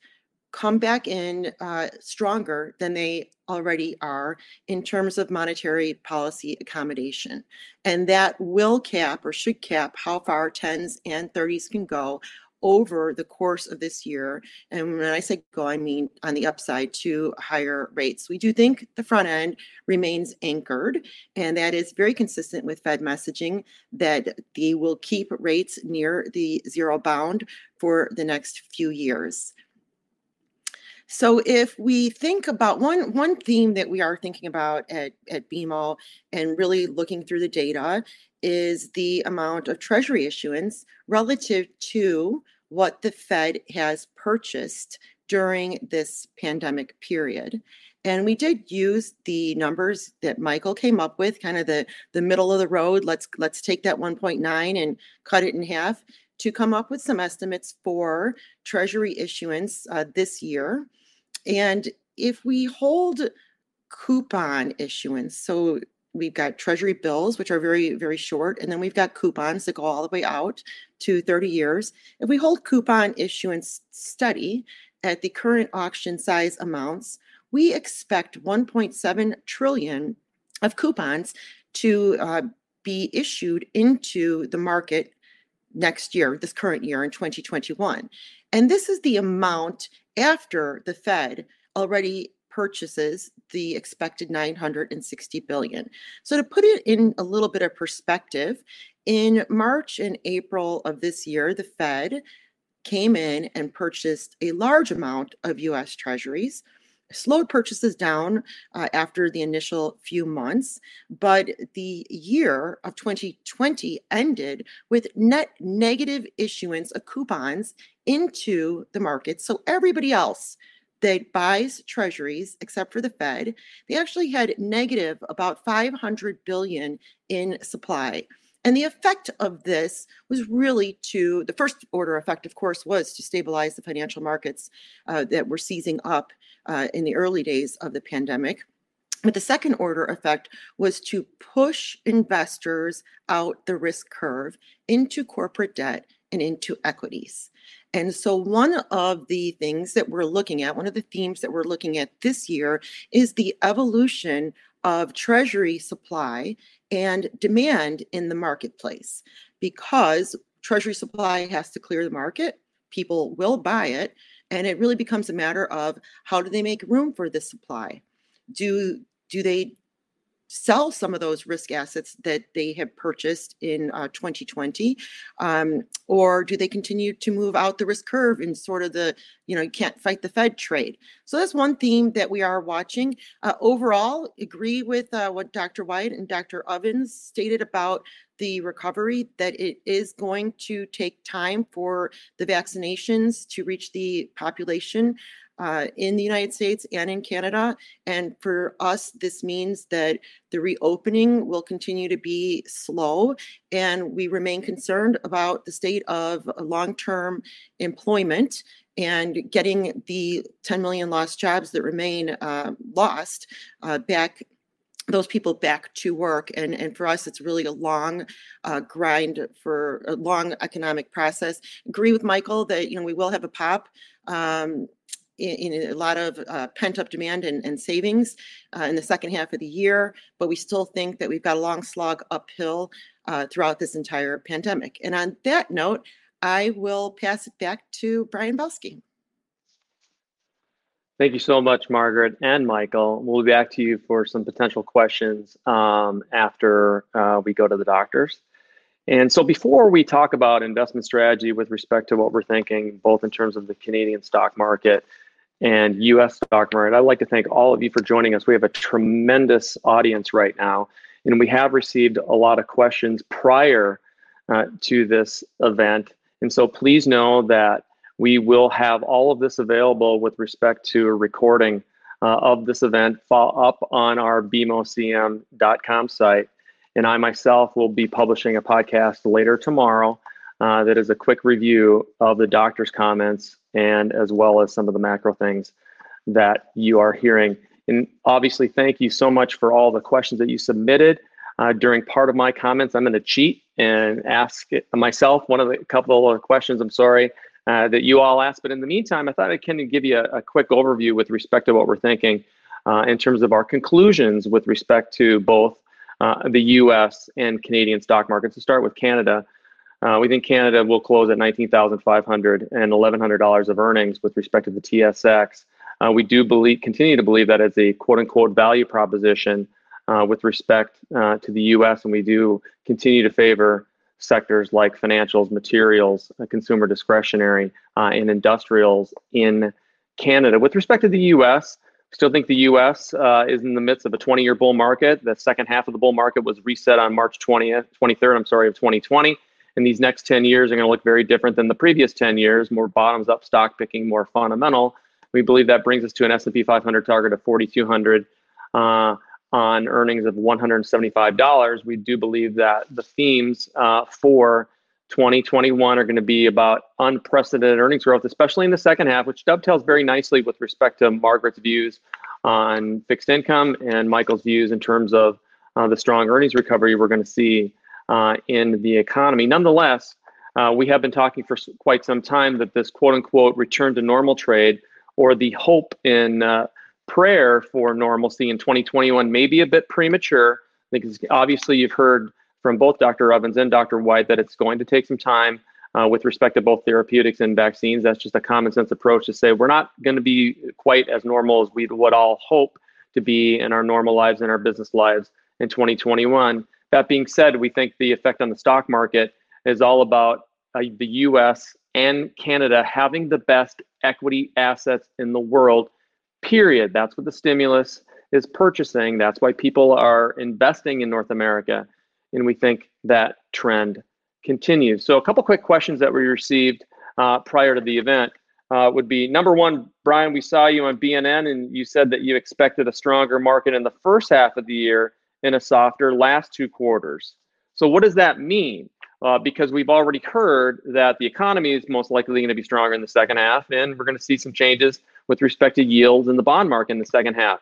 come back in uh, stronger than they already are in terms of monetary policy accommodation. And that will cap or should cap how far 10s and 30s can go over the course of this year. And when I say go, I mean on the upside to higher rates. We do think the front end remains anchored, and that is very consistent with Fed messaging that they will keep rates near the zero bound for the next few years. So if we think about one one theme that we are thinking about at, at BMO and really looking through the data is the amount of treasury issuance relative to what the Fed has purchased during this pandemic period. And we did use the numbers that Michael came up with, kind of the, the middle of the road. Let's let's take that 1.9 and cut it in half to come up with some estimates for treasury issuance uh, this year. And if we hold coupon issuance, so we've got treasury bills which are very very short and then we've got coupons that go all the way out to 30 years. If we hold coupon issuance steady at the current auction size amounts we expect 1.7 trillion of coupons to uh, be issued into the market next year this current year in 2021 and this is the amount after the fed already purchases the expected 960 billion. So to put it in a little bit of perspective, in March and April of this year, the Fed came in and purchased a large amount of US treasuries slowed purchases down uh, after the initial few months, but the year of 2020 ended with net negative issuance of coupons into the market. So everybody else that buys treasuries except for the fed they actually had negative about 500 billion in supply and the effect of this was really to the first order effect of course was to stabilize the financial markets uh, that were seizing up uh, in the early days of the pandemic but the second order effect was to push investors out the risk curve into corporate debt and into equities. And so, one of the things that we're looking at, one of the themes that we're looking at this year is the evolution of treasury supply and demand in the marketplace because treasury supply has to clear the market, people will buy it, and it really becomes a matter of how do they make room for this supply? Do do they sell some of those risk assets that they have purchased in uh, 2020 um, or do they continue to move out the risk curve in sort of the you know you can't fight the fed trade? So that's one theme that we are watching. Uh, overall agree with uh, what dr white and dr ovens stated about the recovery that it is going to take time for the vaccinations to reach the population uh, in the United States and in Canada. And for us, this means that the reopening will continue to be slow, and we remain concerned about the state of long term employment and getting the 10 million lost jobs that remain uh, lost uh, back those people back to work. And and for us it's really a long uh, grind for a long economic process. Agree with michael that you know we will have a pop um, in, in a lot of uh, pent up demand and, and savings uh, in the second half of the year, but we still think that we've got a long slog uphill uh, throughout this entire pandemic. And on that note, I will pass it back to Brian Belski. Thank you so much, Margaret and Michael. We'll be back to you for some potential questions um, after uh, we go to the doctors. And so, before we talk about investment strategy with respect to what we're thinking, both in terms of the Canadian stock market and US stock market. I'd like to thank all of you for joining us. We have a tremendous audience right now, and we have received a lot of questions prior uh, to this event. And so please know that we will have all of this available with respect to a recording uh, of this event follow up on our bmocm.com site. And I myself will be publishing a podcast later tomorrow uh, that is a quick review of the doctor's comments and as well as some of the macro things that you are hearing. And obviously, thank you so much for all the questions that you submitted. Uh, during part of my comments, I'm going to cheat and ask myself one of the couple of questions. I'm sorry uh, that you all asked, but in the meantime, I thought I can give you a, a quick overview with respect to what we're thinking uh, in terms of our conclusions with respect to both uh, the U.S. and Canadian stock markets. To start with Canada, Uh, we think Canada will close at 19,500 and $1,100 of earnings with respect to the TSX. Uh, we do believe, continue to believe that as a quote unquote value proposition uh, with respect uh, to the US, and we do continue to favor sectors like financials, materials, uh, consumer discretionary, uh, and industrials in Canada. With respect to the US, still think the US uh, is in the midst of a 20 year bull market. The second half of the bull market was reset on March 20th, 23rd, I'm sorry, of 2020. And these next 10 years are going to look very different than the previous 10 years, more bottoms up stock picking, more fundamental. We believe that brings us to an S&P 500 target of 4,200 uh, on earnings of $175. We do believe that the themes uh, for 2021 are going to be about unprecedented earnings growth, especially in the second half, which dovetails very nicely with respect to Margaret's views on fixed income and Michael's views in terms of uh, the strong earnings recovery we're going to see uh, in the economy. Nonetheless, uh, we have been talking for quite some time that this quote unquote return to normal trade or the hope in uh, prayer for normalcy in 2021 may be a bit premature because obviously you've heard from both Dr. Ovens and Dr. White that it's going to take some time uh, with respect to both therapeutics and vaccines. That's just a common sense approach to say we're not going to be quite as normal as we would all hope to be in our normal lives and our business lives in 2021. That being said, we think the effect on the stock market is all about uh, the US and Canada having the best equity assets in the world, period. That's what the stimulus is purchasing. That's why people are investing in North America. And we think that trend continues. So, a couple quick questions that we received uh, prior to the event uh, would be number one, Brian, we saw you on BNN and you said that you expected a stronger market in the first half of the year in a softer last two quarters. So, what does that mean? Uh, because we've already heard that the economy is most likely going to be stronger in the second half, and we're going to see some changes with respect to yields in the bond market in the second half.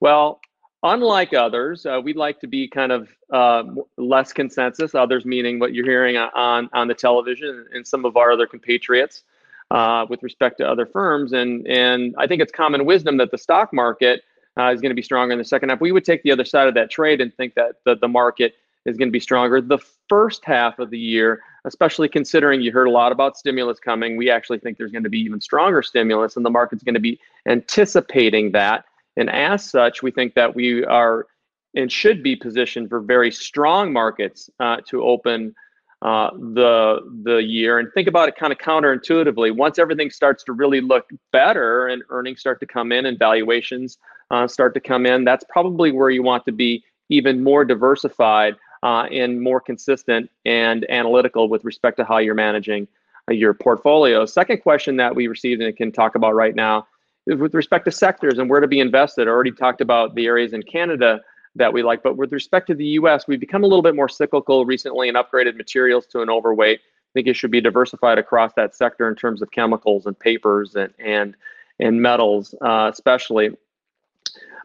Well, unlike others, uh, we'd like to be kind of uh, less consensus. Others meaning what you're hearing on on the television and some of our other compatriots uh, with respect to other firms. And and I think it's common wisdom that the stock market uh, is going to be stronger in the second half. We would take the other side of that trade and think that the, the market is going to be stronger the first half of the year, especially considering you heard a lot about stimulus coming. We actually think there's going to be even stronger stimulus, and the market's going to be anticipating that. And as such, we think that we are and should be positioned for very strong markets uh, to open uh, the the year. And think about it kind of counterintuitively. Once everything starts to really look better and earnings start to come in and valuations uh, start to come in, that's probably where you want to be even more diversified uh, and more consistent and analytical with respect to how you're managing uh, your portfolio. Second question that we received and can talk about right now is with respect to sectors and where to be invested. I already talked about the areas in Canada that we like, but with respect to the US, we've become a little bit more cyclical recently and upgraded materials to an overweight. I think it should be diversified across that sector in terms of chemicals and papers and and and metals, uh, especially.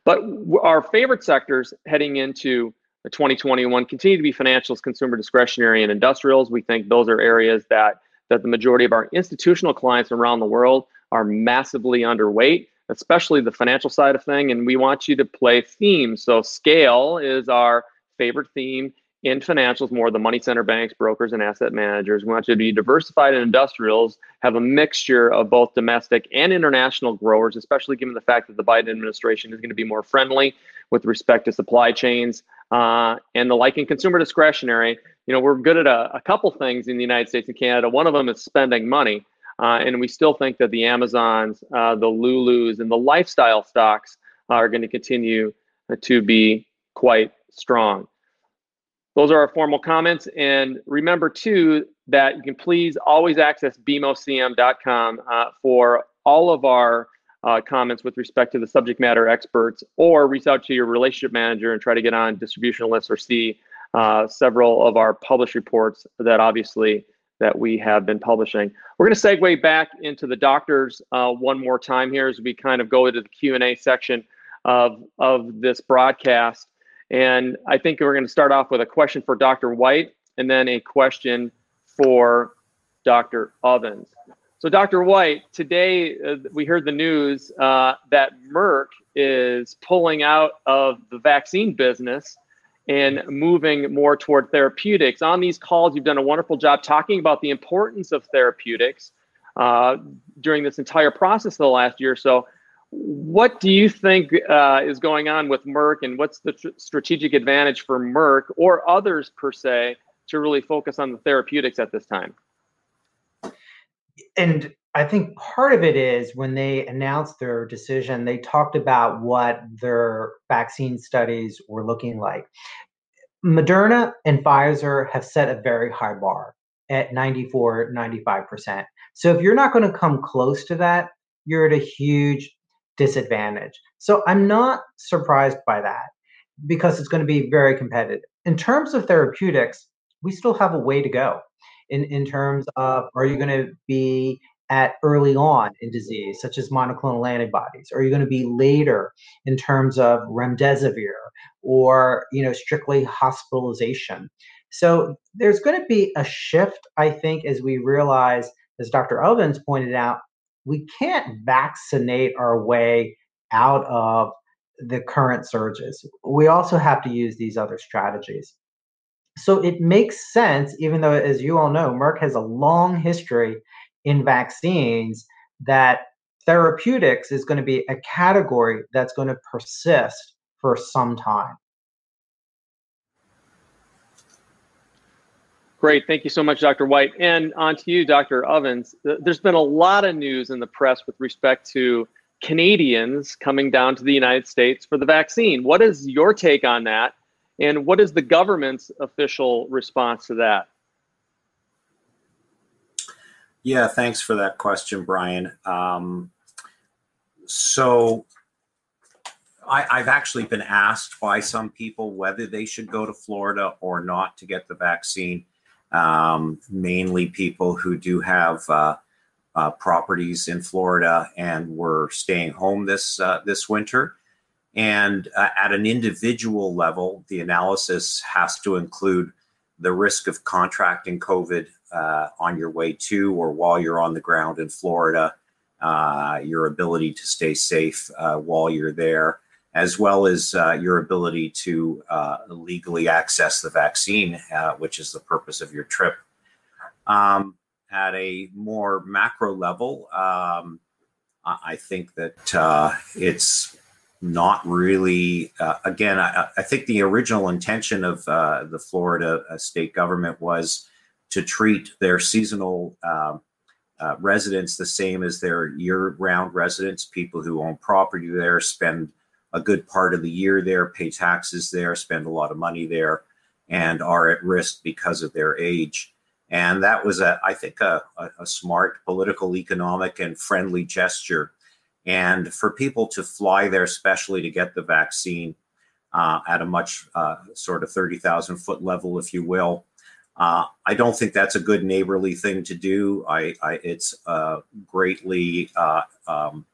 But our favorite sectors heading into 2021 continue to be financials, consumer discretionary, and industrials. We think those are areas that that the majority of our institutional clients around the world are massively underweight, especially the financial side of thing. And we want you to play themes. So scale is our favorite theme in financials, more the money center banks, brokers, and asset managers. We want you to be diversified in industrials, have a mixture of both domestic and international growers, especially given the fact that the Biden administration is going to be more friendly with respect to supply chains uh, and the like in consumer discretionary. You know, we're good at a, a, couple things in the United States and Canada. One of them is spending money. Uh, and we still think that the Amazons, uh, the Lulus, and the lifestyle stocks are going to continue to be quite strong. Those are our formal comments. And remember, too, that you can please always access bmocm.com uh, for all of our uh, comments with respect to the subject matter experts, or reach out to your relationship manager and try to get on distribution lists or see uh, several of our published reports that obviously that we have been publishing. We're going to segue back into the doctors uh, one more time here as we kind of go into the Q&A section of, of this broadcast. And I think we're going to start off with a question for Dr. White and then a question for Dr. Ovens. So, Dr. White, today uh, we heard the news uh, that Merck is pulling out of the vaccine business and moving more toward therapeutics. On these calls, you've done a wonderful job talking about the importance of therapeutics uh, during this entire process of the last year. So, what do you think uh, is going on with Merck, and what's the tr- strategic advantage for Merck or others per se to really focus on the therapeutics at this time? And I think part of it is when they announced their decision, they talked about what their vaccine studies were looking like. Moderna and Pfizer have set a very high bar at 94, 95%. So if you're not going to come close to that, you're at a huge disadvantage. So I'm not surprised by that because it's going to be very competitive. In terms of therapeutics, we still have a way to go. In, in terms of are you going to be at early on in disease, such as monoclonal antibodies? Are you going to be later in terms of remdesivir or you know strictly hospitalization? So there's going to be a shift, I think, as we realize, as Dr. Ovens pointed out, we can't vaccinate our way out of the current surges. We also have to use these other strategies. So it makes sense, even though, as you all know, Merck has a long history in vaccines, that therapeutics is going to be a category that's going to persist for some time. Great. Thank you so much, Dr. White. And on to you, Dr. Ovens. There's been a lot of news in the press with respect to Canadians coming down to the United States for the vaccine. What is your take on that? And what is the government's official response to that? Yeah, thanks for that question, Brian. Um, so, I, have actually been asked by some people whether they should go to Florida or not to get the vaccine um, mainly people who do have uh, uh, properties in Florida and were staying home this uh, this winter. And uh, at an individual level, the analysis has to include the risk of contracting COVID uh, on your way to or while you're on the ground in Florida, uh, your ability to stay safe while you're there as well as uh, your ability to uh, legally access the vaccine, uh, which is the purpose of your trip. Um, at a more macro level, um, I think that uh, it's not really, uh, again, I, I, think the original intention of uh, the Florida state government was to treat their seasonal. Um, residents the same as their year-round residents, people who own property there, spend a good part of the year there, pay taxes there, spend a lot of money there, and are at risk because of their age. And that was, a, I think, a, a smart political, economic, and friendly gesture. And for people to fly there, especially to get the vaccine uh, at a much uh, sort of 30,000 foot level, if you will, uh, I don't think that's a good neighborly thing to do. I, I it's uh, greatly uh, um,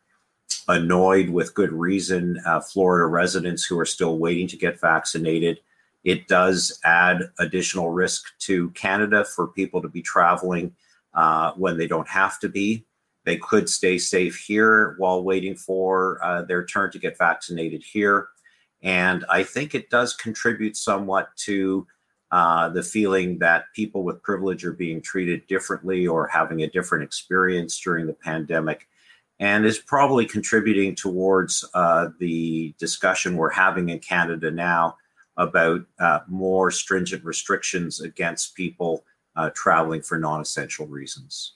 annoyed with good reason uh, Florida residents who are still waiting to get vaccinated. It does add additional risk to Canada for people to be traveling uh, when they don't have to be. They could stay safe here while waiting for uh, their turn to get vaccinated here. And I think it does contribute somewhat to uh, the feeling that people with privilege are being treated differently or having a different experience during the pandemic and is probably contributing towards uh, the discussion we're having in Canada now about uh, more stringent restrictions against people uh, traveling for non essential reasons.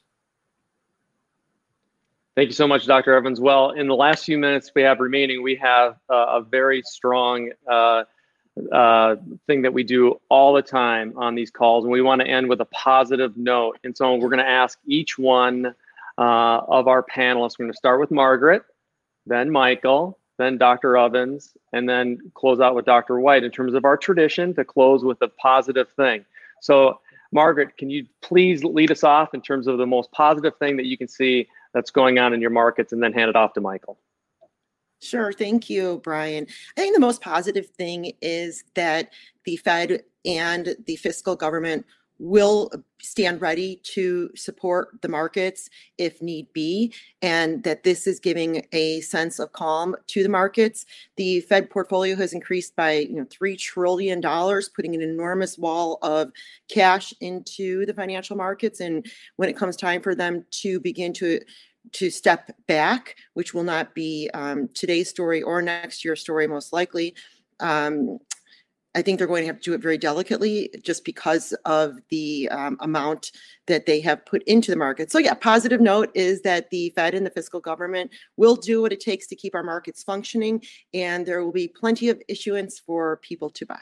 Thank you so much, Dr. Evans. Well, in the last few minutes we have remaining, we have uh, a very strong uh, uh, thing that we do all the time on these calls, and we want to end with a positive note. And so we're going to ask each one uh, of our panelists. We're going to start with Margaret, then Michael, then Dr. Ovens, and then close out with Dr. White in terms of our tradition to close with a positive thing. So, Margaret, can you please lead us off in terms of the most positive thing that you can see that's going on in your markets and then hand it off to Michael? Sure. Thank you, Brian. I think the most positive thing is that the Fed and the fiscal government will stand ready to support the markets if need be, and that this is giving a sense of calm to the markets. The Fed portfolio has increased by you know three trillion dollars, putting an enormous wall of cash into the financial markets. And when it comes time for them to begin to to step back, which will not be um, today's story or next year's story, most likely. Um, I think they're going to have to do it very delicately just because of the um, amount that they have put into the market. So, yeah, positive note is that the Fed and the fiscal government will do what it takes to keep our markets functioning, and there will be plenty of issuance for people to buy.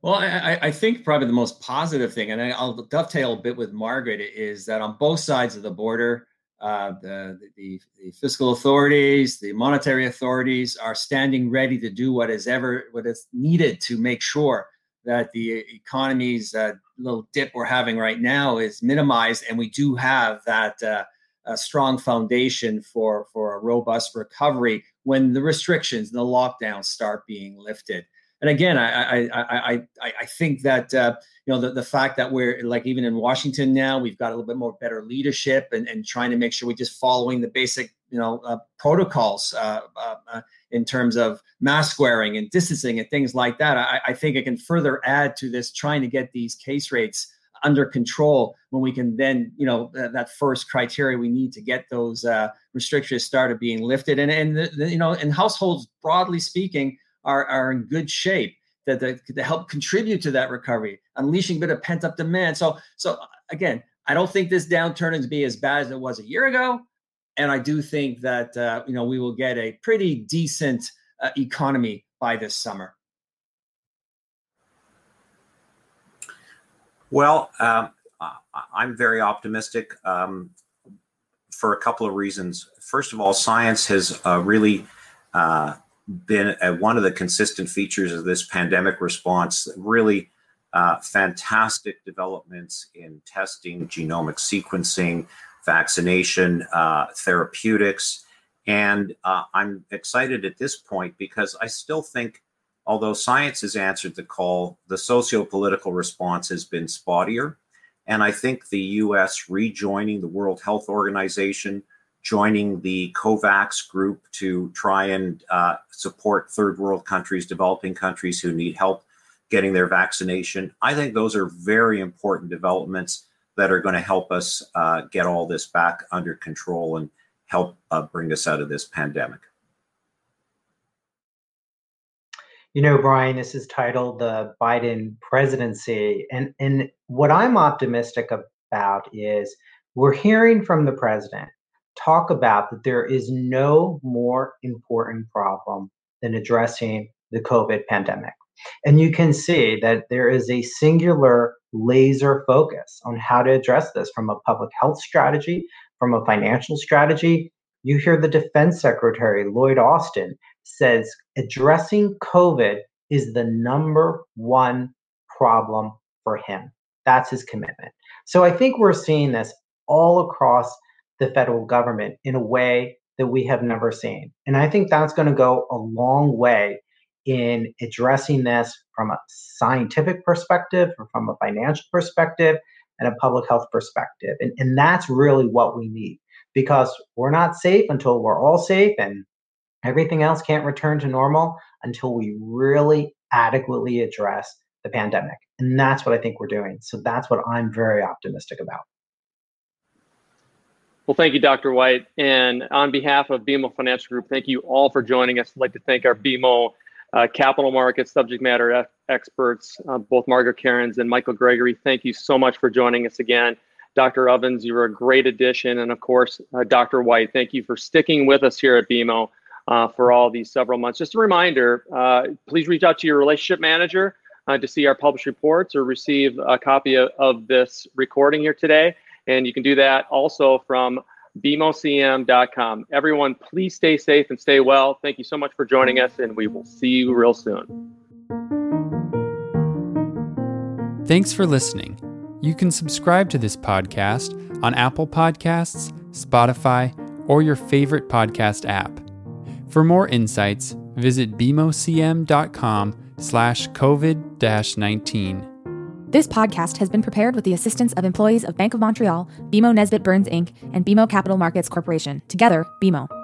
Well, I, I, think probably the most positive thing, and I'll dovetail a bit with Margaret, is that on both sides of the border, uh, the, the, the, fiscal authorities, the monetary authorities are standing ready to do what is ever what is needed to make sure that the economy's uh, little dip we're having right now is minimized, and we do have that uh, strong foundation for for a robust recovery when the restrictions and the lockdowns start being lifted and again, I I I I, I think that uh, you know the, the fact that we're like even in Washington now, we've got a little bit more better leadership and, and trying to make sure we're just following the basic you know uh, protocols uh, uh, uh, in terms of mask wearing and distancing and things like that. I, I think it can further add to this trying to get these case rates under control when we can then you know that first criteria we need to get those uh, restrictions started being lifted and and the, the, you know in households broadly speaking are, are in good shape that to help contribute to that recovery, unleashing a bit of pent up demand. So, so again, I don't think this downturn is be as bad as it was a year ago, and I do think that uh, you know we will get a pretty decent uh, economy by this summer. Well, um, I'm very optimistic um, for a couple of reasons. First of all, science has uh, really uh, been a, one of the consistent features of this pandemic response. Really uh, fantastic developments in testing, genomic sequencing, vaccination, uh, therapeutics. And uh, I'm excited at this point because I still think, although science has answered the call, the socio political response has been spottier. And I think the US rejoining the World Health Organization, joining the COVAX group to try and uh, support third world countries, developing countries who need help getting their vaccination. I think those are very important developments that are going to help us uh, get all this back under control and help uh, bring us out of this pandemic. You know, Brian, this is titled the Biden presidency. And, and what I'm optimistic about is we're hearing from the president talk about that there is no more important problem than addressing the COVID pandemic. And you can see that there is a singular laser focus on how to address this from a public health strategy, from a financial strategy. You hear the defense secretary, Lloyd Austin, says addressing COVID is the number one problem for him. That's his commitment. So I think we're seeing this all across the federal government in a way that we have never seen. And I think that's going to go a long way in addressing this from a scientific perspective, from a financial perspective, and a public health perspective. And, and that's really what we need because we're not safe until we're all safe and everything else can't return to normal until we really adequately address the pandemic. And that's what I think we're doing. So that's what I'm very optimistic about. Well, thank you, Dr. White. And on behalf of BMO Financial Group, thank you all for joining us. I'd like to thank our BMO uh, capital markets subject matter f- experts, uh, both Margaret Kerins and Michael Gregory. Thank you so much for joining us again. Dr. Ovens, you were a great addition. And of course, uh, Dr. White, thank you for sticking with us here at BMO uh, for all these several months. Just a reminder uh, please reach out to your relationship manager uh, to see our published reports or receive a copy of, of this recording here today. And you can do that also from bmocm.com. Everyone, please stay safe and stay well. Thank you so much for joining us, and we will see you real soon. Thanks for listening. You can subscribe to this podcast on Apple Podcasts, Spotify, or your favorite podcast app. For more insights, visit bmocm.com slash COVID 19. This podcast has been prepared with the assistance of employees of Bank of Montreal, BMO Nesbitt Burns Inc., and BMO Capital Markets Corporation, together, BMO.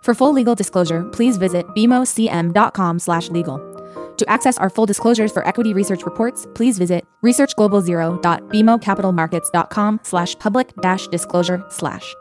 For full legal disclosure, please visit bmocm.com/legal. To access our full disclosures for equity research reports, please visit researchglobalzero.bmocapitalmarkets.com slash public dash disclosure slash.